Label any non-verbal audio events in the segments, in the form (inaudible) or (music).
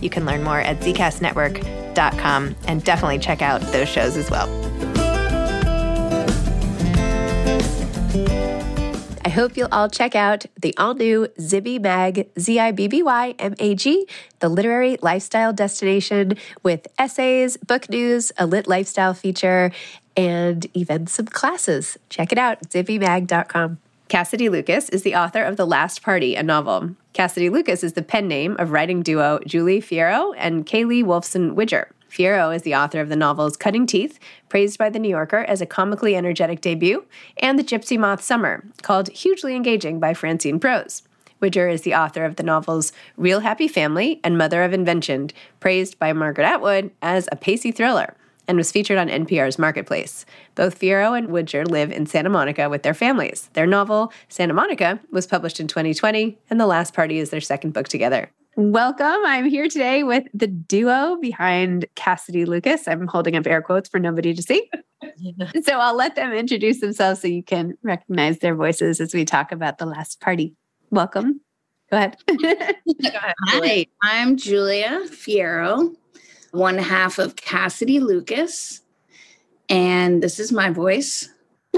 You can learn more at zcastnetwork.com and definitely check out those shows as well. I hope you'll all check out the all new Zibby Mag, Z I B B Y M A G, the literary lifestyle destination with essays, book news, a lit lifestyle feature, and even some classes. Check it out, zibbymag.com. Cassidy Lucas is the author of The Last Party, a novel. Cassidy Lucas is the pen name of writing duo Julia Fierro and Caeli Wolfson Widger. Fierro is the author of the novels Cutting Teeth, praised by The New Yorker as a comically energetic debut, and The Gypsy Moth Summer, called hugely engaging by Francine Prose. Widger is the author of the novels Real Happy Family and Mother of Invention, praised by Margaret Atwood as a pacey thriller and was featured on NPR's Marketplace. Both Fierro and Widger live in Santa Monica with their families. Their novel, Santa Monica, was published in 2020, and The Last Party is their second book together. Welcome. I'm here today with the duo behind Cassidy Lucas. I'm holding up air quotes for nobody to see. (laughs) so I'll let them introduce themselves so you can recognize their voices as we talk about The Last Party. Welcome. Go ahead. (laughs) Go ahead Hi, I'm Julia Fierro one half of Cassidy Lucas. And this is my voice. (laughs)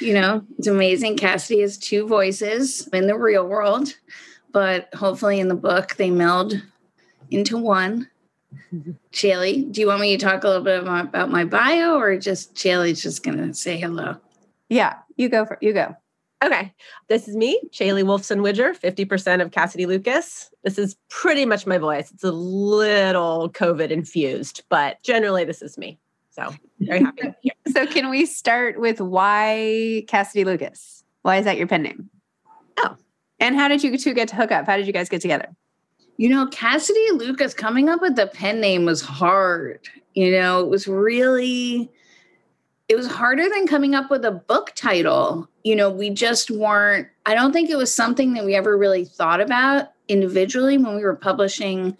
you know, it's amazing. Cassidy has two voices in the real world, but hopefully in the book they meld into one. Caeli, do you want me to talk a little bit about my bio or just Caeli's just going to say hello? Yeah, you go for you go. Okay. This is me, Caeli Wolfson Widger, 50% of Cassidy Lucas. This is pretty much my voice. It's a little COVID infused, but generally this is me. So very happy to be here. (laughs) so can we start with why Cassidy Lucas? Why is that your pen name? Oh. And how did you two get to hook up? How did you guys get together? You know, Cassidy Lucas coming up with the pen name was hard. You know, it was really it was harder than coming up with a book title. You know, we just weren't I don't think it was something that we ever really thought about individually when we were publishing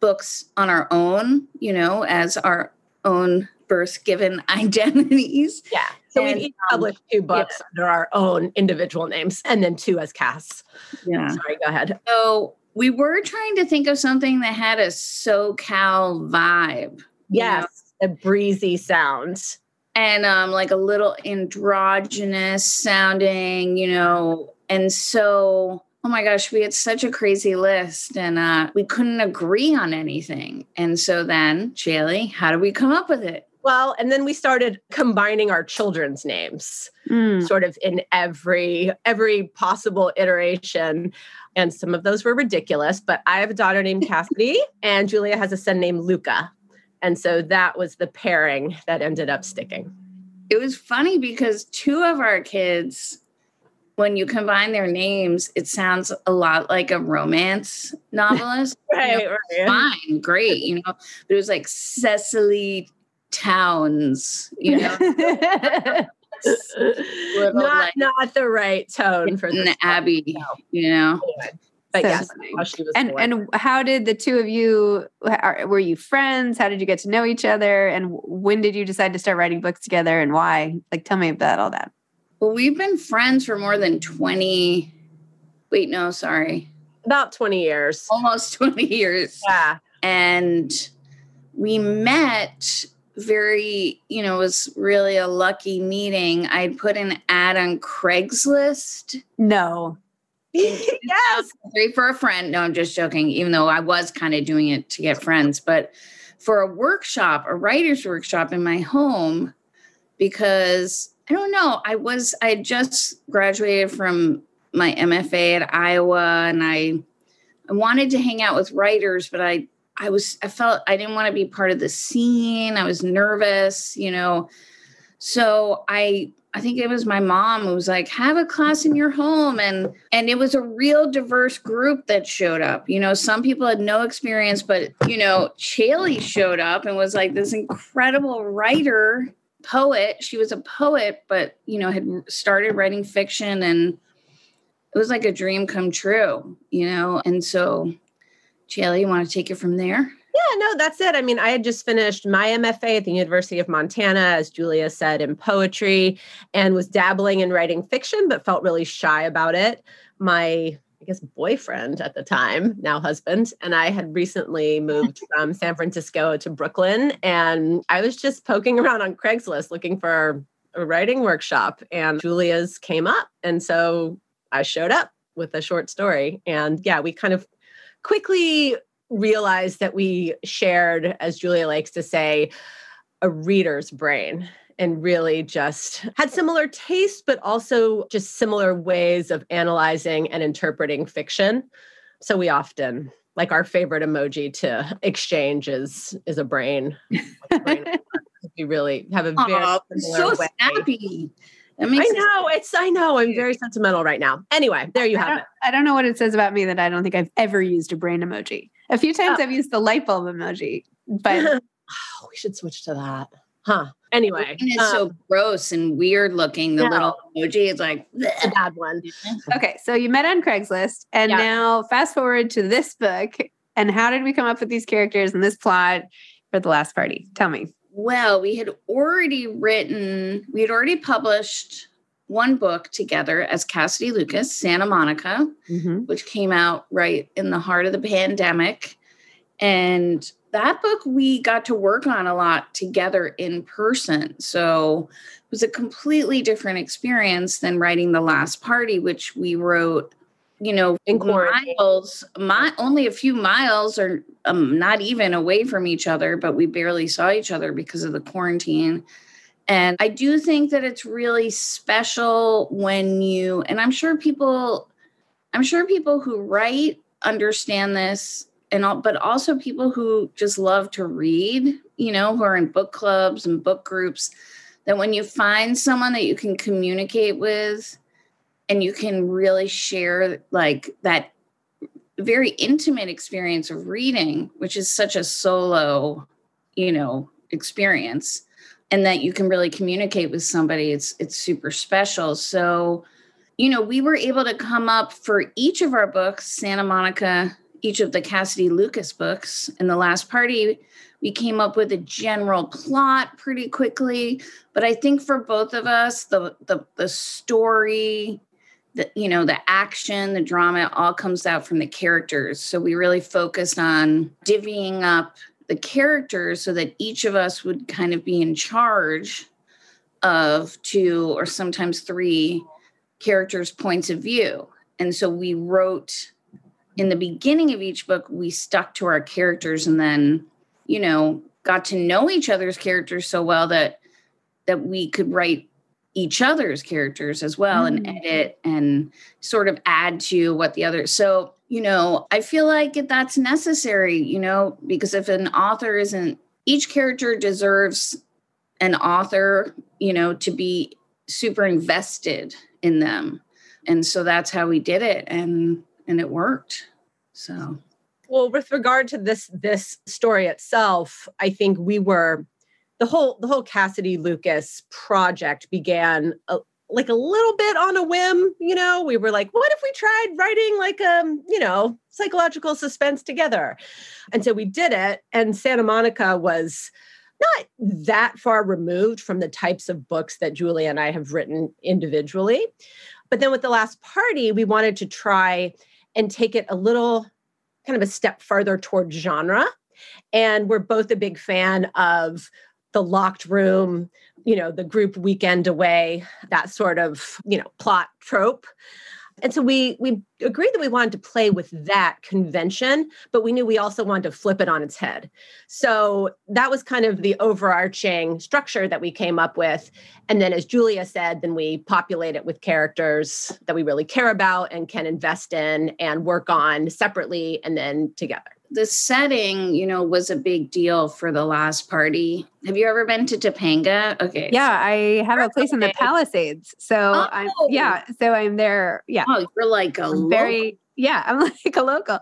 books on our own, you know, as our own birth given (laughs) identities. Yeah. So and, we each um, published two books yeah. under our own individual names and then two as Cass. Yeah. Sorry, go ahead. So we were trying to think of something that had a SoCal vibe. Yes, know? a breezy sound. And um, like a little androgynous sounding, you know. And so, oh my gosh, we had such a crazy list and uh, we couldn't agree on anything. And so then, Caeli, how do we come up with it? Well, and then we started combining our children's names mm. sort of in every every possible iteration and some of those were ridiculous. But I have a daughter named (laughs) Cassidy, and Julia has a son named Luca. And so that was the pairing that ended up sticking. It was funny because two of our kids, when you combine their names, it sounds a lot like a romance novelist. (laughs) right, you know, right. Fine, great, you know. But it was like Cecily Towns, you know. (laughs) not like, not the right tone for the Abby, you know. But so yes, and born. and how did the two of you? Were you friends? How did you get to know each other? And when did you decide to start writing books together? And why? Like, tell me about all that. Well, we've been friends for more than twenty. Wait, no, sorry, about twenty years. Almost (laughs) twenty years. Yeah, and we met very, you know, it was really a lucky meeting. I'd put an ad on Craigslist. No. (laughs) yes. Three for a friend. No, I'm just joking, even though I was kind of doing it to get friends, but for a workshop, a writer's workshop in my home, because I don't know, I was, I just graduated from my MFA at Iowa and I, I wanted to hang out with writers, but I I was I felt I didn't want to be part of the scene. I was nervous, you know. So I I think it was my mom who was like, have a class in your home. And and it was a real diverse group that showed up. You know, some people had no experience, but you know, Caeli showed up and was like this incredible writer, poet. She was a poet, but you know, had started writing fiction and it was like a dream come true, you know. And so Caeli, you want to take it from there? Yeah, no, that's it. I mean, I had just finished my MFA at the University of Montana, as Julia said, in poetry and was dabbling in writing fiction, but felt really shy about it. My I guess boyfriend at the time, now husband, and I had recently moved (laughs) from San Francisco to Brooklyn. And I was just poking around on Craigslist looking for a writing workshop, and Julia's came up. And so I showed up with a short story. And yeah, we kind of quickly realized that we shared, as Julia likes to say, a reader's brain and really just had similar tastes, but also just similar ways of analyzing and interpreting fiction. So we often like our favorite emoji to exchange is is a brain. (laughs) we really have a very Aww, so way. snappy. I know it's. I know. I'm very sentimental right now. Anyway, there you have it. I don't know what it says about me that I don't think I've ever used a brain emoji. A few times oh. I've used the light bulb emoji, but (laughs) oh, we should switch to that, huh? Anyway, it's um, so gross and weird looking. The no. little emoji is like a bad one. (laughs) okay, so you met on Craigslist, and yeah. now fast forward to this book. And how did we come up with these characters and this plot for the last party? Tell me. Well, we had already written, we had already published one book together as Cassidy Lucas, Santa Monica, mm-hmm. which came out right in the heart of the pandemic. And that book we got to work on a lot together in person. So it was a completely different experience than writing The Last Party, which we wrote you know, in miles, my, only a few miles or um, not even away from each other, but we barely saw each other because of the quarantine. And I do think that it's really special when you, and I'm sure people, I'm sure people who write understand this, and all, but also people who just love to read, you know, who are in book clubs and book groups, that when you find someone that you can communicate with and you can really share like that very intimate experience of reading, which is such a solo, you know, experience and that you can really communicate with somebody it's it's super special. So you know we were able to come up for each of our books santa monica each of the cassidy lucas books. In the last party we came up with a general plot pretty quickly. But i think for both of us the the, the story the you know the action the drama all comes out from the characters. So we really focused on divvying up the characters so that each of us would kind of be in charge of two or sometimes three characters' points of view. And so we wrote in the beginning of each book, we stuck to our characters and then, you know, got to know each other's characters so well that that we could write each other's characters as well mm. and edit and sort of add to what the other so you know i feel like that's necessary you know because if an author isn't each character deserves an author you know to be super invested in them. And so that's how we did it and and it worked. So. Well with regard to this this story itself i think we were the whole the whole Cassidy Lucas project began a, like a little bit on a whim, you know. We were like, what if we tried writing like um, you know, psychological suspense together? And so we did it and Santa Monica was not that far removed from the types of books that Julia and I have written individually. But then with the last party, we wanted to try and take it a little kind of a step further toward genre. And we're both a big fan of the locked room, you know, the group weekend away, that sort of, you know, plot trope. And so we we agreed that we wanted to play with that convention, but we knew we also wanted to flip it on its head. So that was kind of the overarching structure that we came up with. And then as Julia said, then we populate it with characters that we really care about and can invest in and work on separately and then together the setting, you know, was a big deal for the last party. Have you ever been to Topanga? Okay. Yeah. I have a place in the Palisades. So oh. I'm yeah, so I'm there. Yeah. Oh, you're like a very yeah, I'm (laughs) like a local.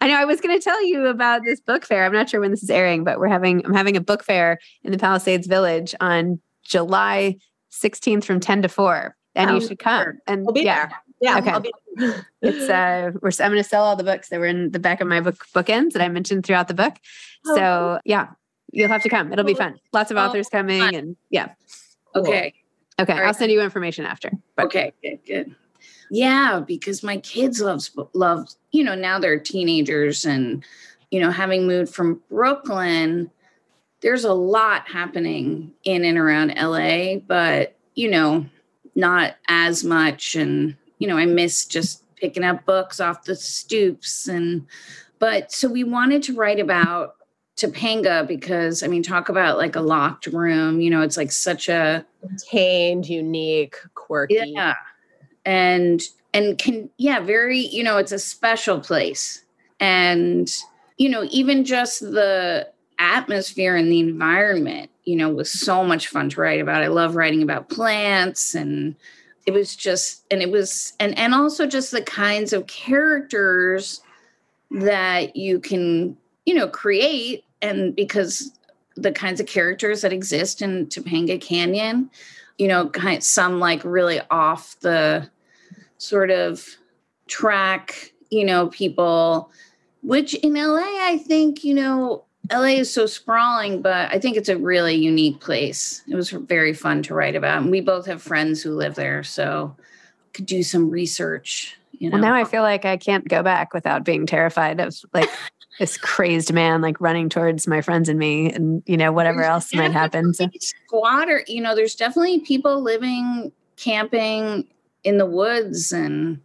I know I was going to tell you about this book fair. I'm not sure when this is airing, but we're having I'm having a book fair in the Palisades Village on July 16th from 10 to 4. And oh, you should come. And yeah. There. Yeah. Okay. it's uh we're I'm gonna sell all the books that were in the back of my book bookends that I mentioned throughout the book. Oh, so yeah, you'll have to come. It'll be fun. Lots of oh, authors coming fun. and yeah. Okay. Okay. Right. I'll send you information after. But. Okay, good, good. Yeah, because my kids love love, you know, now they're teenagers and you know, having moved from Brooklyn, there's a lot happening in and around LA, but you know, not as much and you know, I miss just picking up books off the stoops and but so we wanted to write about Topanga because I mean, talk about like a locked room, you know, it's like such a contained, unique, quirky. Yeah. And and can yeah, very, you know, it's a special place. And, you know, even just the atmosphere and the environment, you know, was so much fun to write about. I love writing about plants and it was just and it was and and also just the kinds of characters that you can you know create and because the kinds of characters that exist in Topanga Canyon you know kind some like really off the sort of track you know people which in LA I think you know LA is so sprawling, but I think it's a really unique place. It was very fun to write about. And we both have friends who live there, so could do some research. You know? Well, now I feel like I can't go back without being terrified of like (laughs) this crazed man like running towards my friends and me and you know whatever there's else might happen. So squatter, you know, there's definitely people living camping in the woods and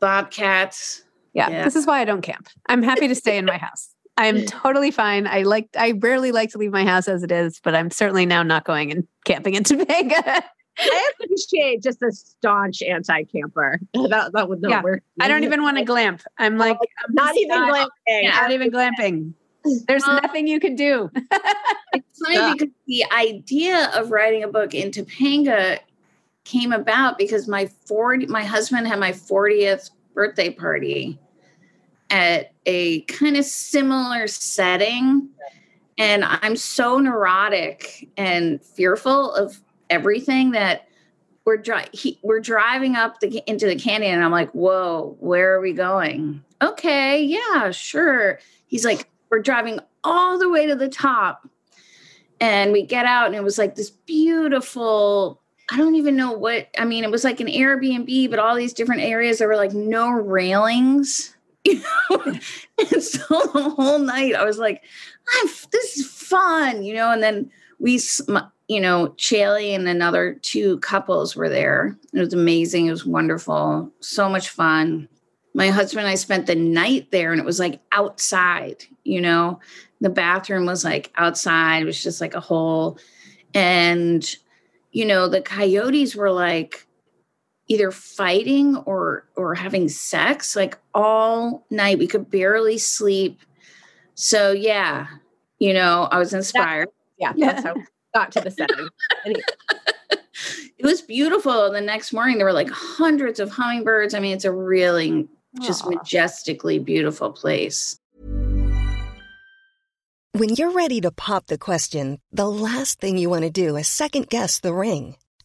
bobcats. Yeah, yeah. this is why I don't camp. I'm happy to stay in my house. I'm totally fine. I like I rarely like to leave my house as it is, but I'm certainly now not going and camping in (laughs) Topanga. I appreciate just a staunch anti-camper. That that would not yeah. work. I don't even want to glamp. I'm oh, like I'm not even not, glamping. Yeah, not even glamping. There's um, nothing you can do. (laughs) it's funny yeah. because the idea of writing a book in Topanga came about because my 40 my husband had my 40th birthday party at a kind of similar setting. And I'm so neurotic and fearful of everything that we're dri- he, we're driving up the, into the canyon and I'm like, "Whoa, where are we going?" Okay, yeah, sure. He's like, "We're driving all the way to the top." And we get out and it was like this beautiful I don't even know what I mean, it was like an Airbnb, but all these different areas there were like no railings. You (laughs) know, and so the whole night I was like, this is fun, you know. And then we, you know, Caeli and another two couples were there. It was amazing. It was wonderful. So much fun. My husband and I spent the night there and it was like outside, you know, the bathroom was like outside. It was just like a hole. And, you know, the coyotes were like either fighting or or having sex like all night. We could barely sleep. So yeah, you know, I was inspired. yeah, yeah, that's how got to the setting. (laughs) it was beautiful. The next morning, there were like hundreds of hummingbirds. I mean, it's a really just Aww. majestically beautiful place. When you're ready to pop the question, the last thing you want to do is second guess the ring.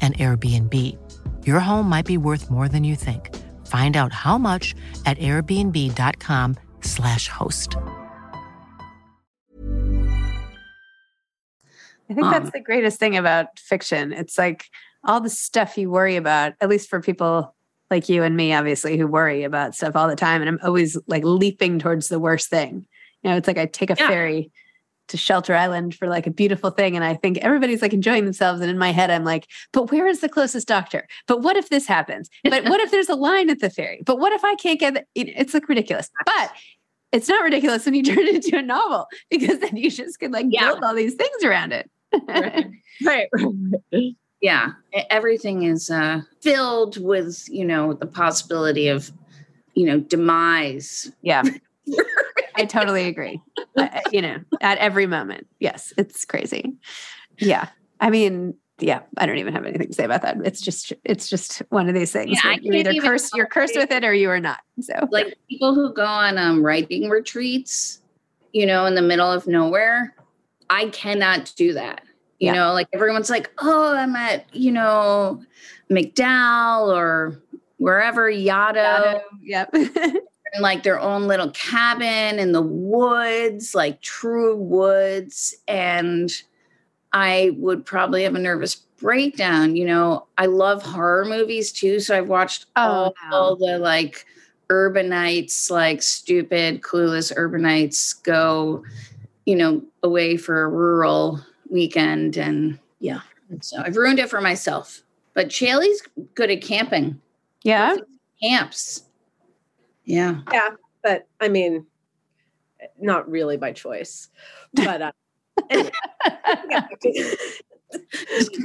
an Airbnb. Your home might be worth more than you think. Find out how much at airbnb.com/slash host. I think um, that's the greatest thing about fiction. It's like all the stuff you worry about, at least for people like you and me, obviously, who worry about stuff all the time. And I'm always like leaping towards the worst thing. You know, it's like I take a yeah. ferry to Shelter Island for like a beautiful thing. And I think everybody's like enjoying themselves. And in my head, I'm like, but where is the closest doctor? But what if this happens? But what if there's a line at the ferry? But what if I can't get it? It's like ridiculous. But it's not ridiculous when you (laughs) turn it into a novel because then you just can like yeah. build all these things around it. right. (laughs) right. Yeah. Everything is uh, filled with, you know, the possibility of, you know, demise. Yeah. (laughs) I totally agree. you know, at every moment. Yes, it's crazy. Yeah. I mean, yeah, I don't even have anything to say about that. It's just it's just one of these things. Yeah, you're either cursed you're cursed with it or you are not. So like people who go on um writing retreats, you know, in the middle of nowhere, I cannot do that. You yeah. know, like everyone's like, "Oh, I'm at, you know, MacDowell or wherever Yaddo. Yep. (laughs) in like their own little cabin in the woods, like true woods. And I would probably have a nervous breakdown. You know, I love horror movies too. So I've watched oh, all, wow. all the like urbanites, like stupid, clueless urbanites go, you know, away for a rural weekend. And yeah, so I've ruined it for myself. But Caeli's good at camping. Yeah. Camps. Yeah. Yeah. But I mean, not really by choice. But uh, (laughs) (laughs)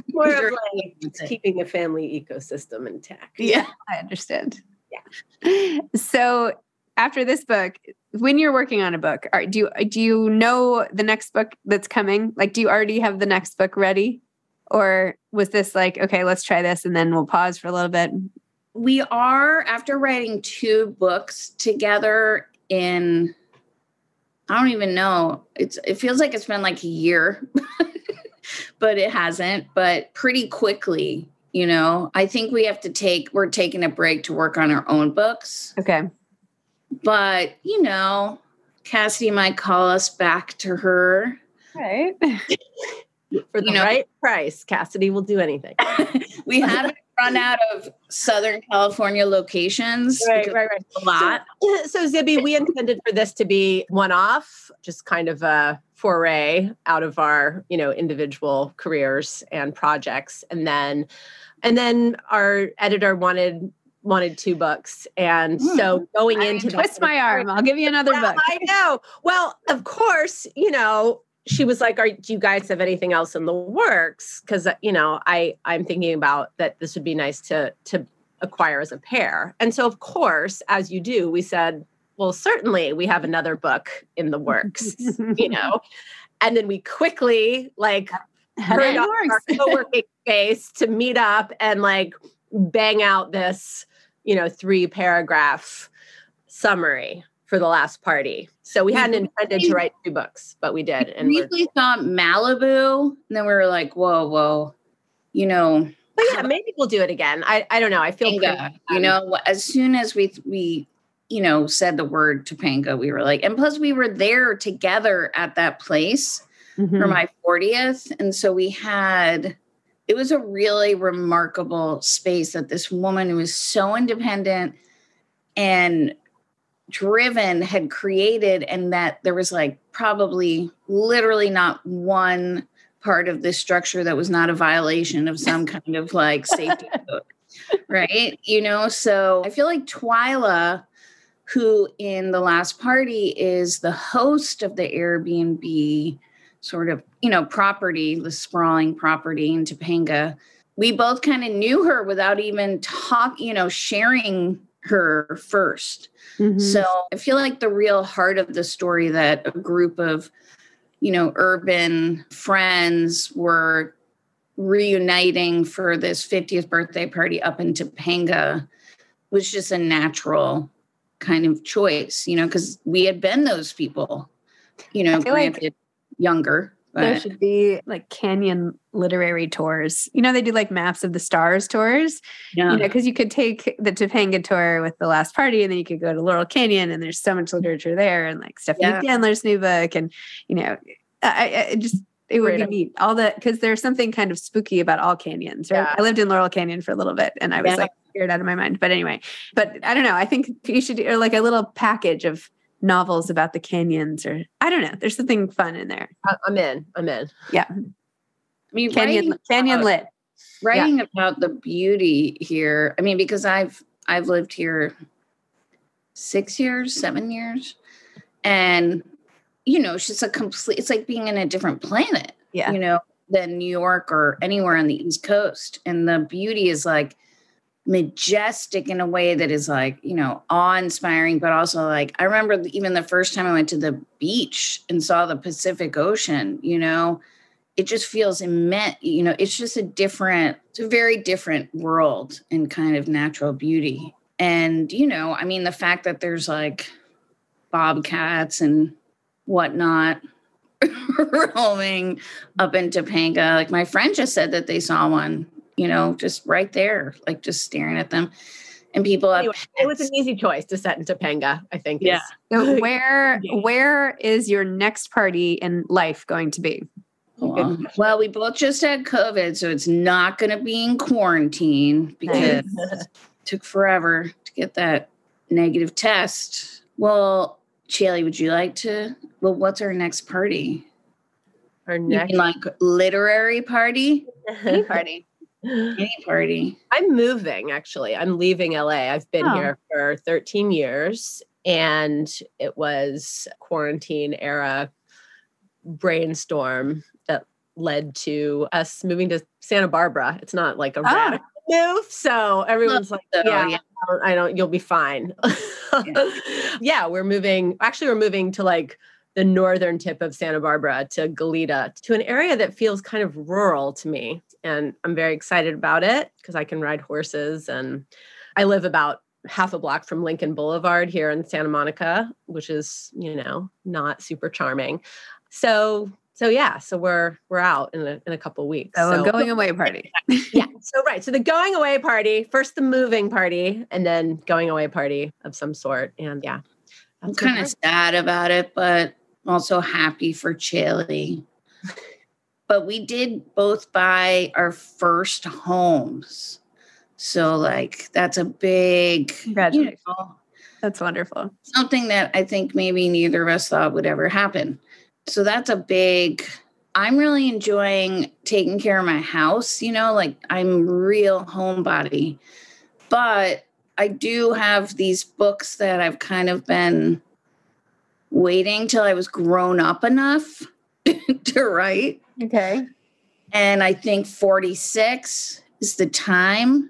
more of like keeping a family ecosystem intact. Yeah. I understand. Yeah. So after this book, when you're working on a book, are, do you do you know the next book that's coming? Like, do you already have the next book ready, or was this like, okay, let's try this and then we'll pause for a little bit? We are after writing two books together in. I don't even know. It's it feels like it's been like a year, (laughs) but it hasn't. But pretty quickly, you know. I think we have to take. We're taking a break to work on our own books. Okay. But, you know, Cassidy might call us back to her. Right. (laughs) For the You know- right price, Cassidy will do anything. (laughs) we haven't run out of Southern California locations. because right, right. A lot. (clears throat) So, Zibby, we intended for this to be one off, just kind of a foray out of our, you know, individual careers and projects. And then, and then our editor wanted wanted two books. And hmm. so going. I into twist sort my arm. I'll give you another (laughs) Yeah, book. I know. Well, of course, you know, she was like, "Are do you guys have anything else in the works?" Because uh, you know, I I'm thinking about that. This would be nice to to acquire as a pair. And so, of course, as you do, we said, "Well, certainly, we have another book in the works." (laughs) you know, and then we quickly like hurried off our (laughs) co-working space to meet up and like bang out this, you know, three paragraph summary for the last party. So we We hadn't intended to write two books, but we did. And we're, briefly thought Malibu, and then we were like, whoa, whoa, you know, but yeah, maybe we'll do it again. I, I don't know. I feel pretty- Topanga. You know, as soon as we we you know said the word Topanga, we were like, and plus we were there together at that place for Mhm. my 40th, and so we had. It was a really remarkable space that this woman who was so independent and driven had created, and that there was like probably literally not one part of this structure that was not a violation of some (laughs) kind of like safety code right? You know so i feel like twyla who in the last party is the host of the airbnb sort of you know property the sprawling property in topanga we both kind of knew her without even talk you know sharing her 1st Mhm. so I feel like the real heart of the story that a group of, you know, urban friends were reuniting for this 50th birthday party up in Topanga was just a natural kind of choice, you know, because we had been those people, you know, feel like- granted younger. there should be like canyon literary tours. You know, they do like maps of the stars tours. yeah. You know, because you could take the Topanga tour with the last party, and then you could go to Laurel Canyon, and there's so much literature there, and like Stephanie Yeah. New book, and you know, I, I just it would Great. be neat. All the because there's something kind of spooky about all canyons, right? Yeah. I lived in Laurel Canyon for a little bit, and I was Yeah. like scared out of my mind. But anyway, but I don't know. I think you should do like a little package of novels about the canyons, or I don't know. There's something fun in there. I- I'm in. I'm in. Yeah, I mean, canyon writing canyon about- lit. writing about the beauty here i mean because i've i've lived here six years seven years and you know it's just a complete it's like being in a different planet Yeah. you know than new york or anywhere on the east coast and the beauty is like majestic in a way that is like you know awe-inspiring but also like i remember even the first time i went to the beach and saw the pacific ocean you know it just feels immense you know it's just a different it's a very different world in kind of natural beauty. And you know i mean the fact that there's like bobcats and whatnot (laughs) roaming up in topanga like my friend just said that they saw one you know just right there like just staring at them and people have Anyway, it was an easy choice to set in Topanga, I think. is- Yeah. So (laughs) where where is your next party in life going to be? Well, well, we both just had COVID, so it's not going to be in quarantine (laughs) because it took forever to get that negative test. Well, Caeli, would you like to? Well, what's our next party? Our You next mean like literary party? (laughs) Party. Any party? I'm moving actually. I'm leaving LA. I've been Oh. here for 13 years and it was quarantine era brainstorm that led to us moving to Santa Barbara. It's not like a Ah. radical move. So everyone's like, so, yeah, yeah. I don't, I don't, you'll be fine. Yeah. (laughs) yeah, we're moving. Actually, we're moving to like the northern tip of Santa Barbara to Goleta, to an area that feels kind of rural to me. And I'm very excited about it because I can ride horses. And I live about half a block from Lincoln Boulevard here in Santa Monica, which is, you know, not super charming. So so yeah, so we're we're out in a in a couple weeks. Oh, so a going away party. (laughs) yeah. So right. So the going away party, first the moving party, and then going away party of some sort. And yeah. I'm kind of sad about it, but also happy for Caeli. But we did both buy our first homes. So like that's a big Congratulations. you know, That's wonderful. something that I think maybe neither of us thought would ever happen. So that's a big I'm really enjoying taking care of my house, you know, like I'm real homebody. But I do have these books that I've kind of been waiting till I was grown up enough (laughs) to write. Okay. And I think 46 is the time.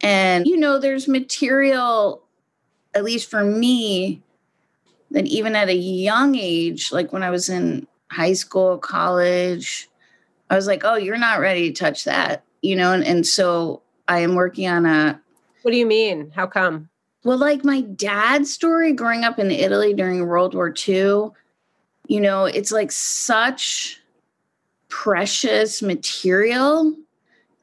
And, you know, there's material, at least for me, that even at a young age, like when I was in high school, college, I was like, oh, you're not ready to touch that, you know? And, and so I am working on a, What do you mean? How come? well, like my dad's story growing up in Italy during World War II, you know, it's like such precious material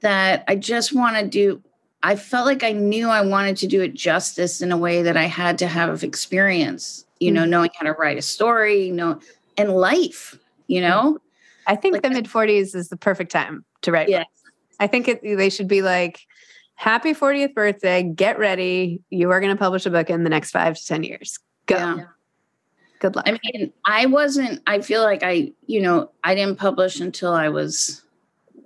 that I just want to do. I felt like I knew I wanted to do it justice in a way that I had to have experience, you know, mm. knowing how to write a story, you know, and life, you know? I think Like the mid 40s is the perfect time to write. Yes. books. I think it, they should be like, happy 40th birthday, get ready. You are going to publish a book in the next five to 10 years. Go. Yeah. Good luck. I mean, I wasn't, I feel like I, you know, I didn't publish until I was,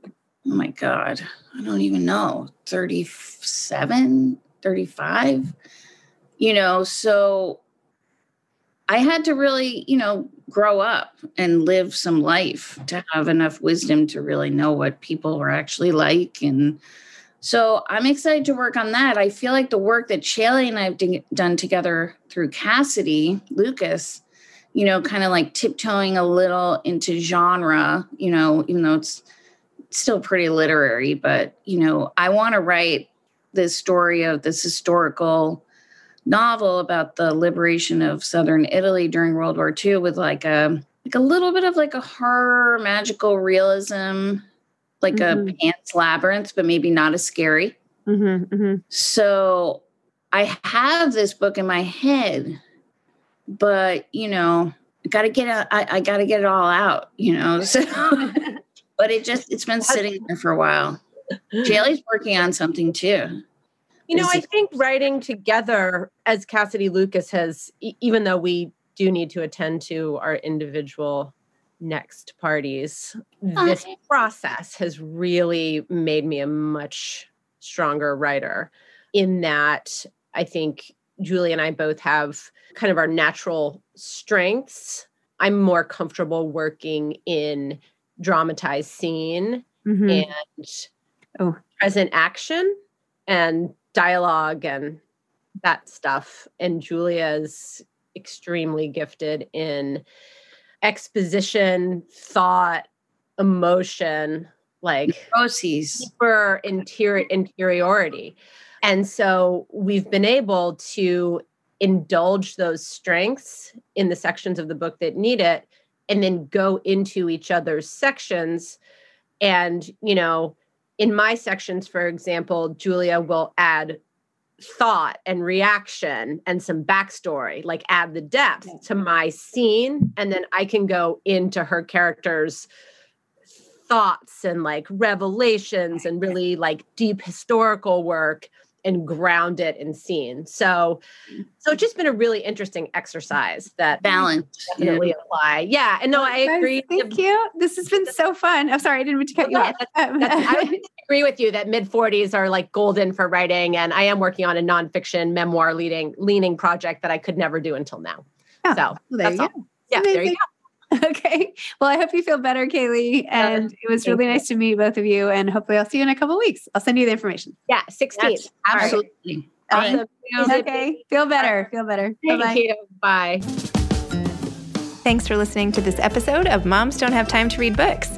oh my God, I don't even know, 37, 35, you know, so I had to really, you know, grow up and live some life to have enough wisdom to really know what people were actually like. And so I'm excited to work on that. I feel like the work that Caeli and I have d- done together through Cassidy Lucas, you know, kind of like tiptoeing a little into genre, you know, even though it's still pretty literary, but, you know, I want to write this story of this historical novel about the liberation of southern Italy during World War II with like a like a little bit of like a horror magical realism, like Mhm. a Pan's Labyrinth, but maybe not as scary. Mm-hmm, mm-hmm. So I have this book in my head, but you know, I gotta get it, I, I gotta get it all out, you know. (laughs) So but it just it's been sitting there for a while. Caeli's working on something too. You know, I think writing together as Cassidy Lucas has, even though we do need to attend to our individual next parties, this process has really made me a much stronger writer. In that, I think Julie and I both have kind of our natural strengths. I'm more comfortable working in dramatized scene Mm-hmm. and Oh. present action and dialogue and that stuff. And Julia's extremely gifted in exposition, thought, emotion, like Proceeds. deeper interior interiority. And so we've been able to indulge those strengths in the sections of the book that need it and then go into each other's sections. And you know in my sections for example julia will add thought and reaction and some backstory like add the depth to my scene. And then i can go into her character's thoughts and like revelations and really like deep historical work and ground it in scene so mm. so it's just been a really interesting exercise that Balance. definitely apply yeah and no i agree Thank you. This has been so fun. I'm sorry, I didn't mean to cut you off. Um, that's- I (laughs) (laughs) agree with you that mid 40s are like golden for writing and i am working on a nonfiction memoir leading leaning project that i could never do until now Yeah, so well, there that's you all. go. yeah there you go (laughs) Okay. Well, I hope you feel better, Caeli. (laughs) And it was really nice to meet both of you. And hopefully, I'll see you in a couple weeks. I'll send you the information. Yeah, 16th. Yes, absolutely. Awesome. Okay. Feel better. Feel better. Thank Bye-bye. you. Bye. Thanks for listening to this episode of Moms Don't Have Time to Read Books.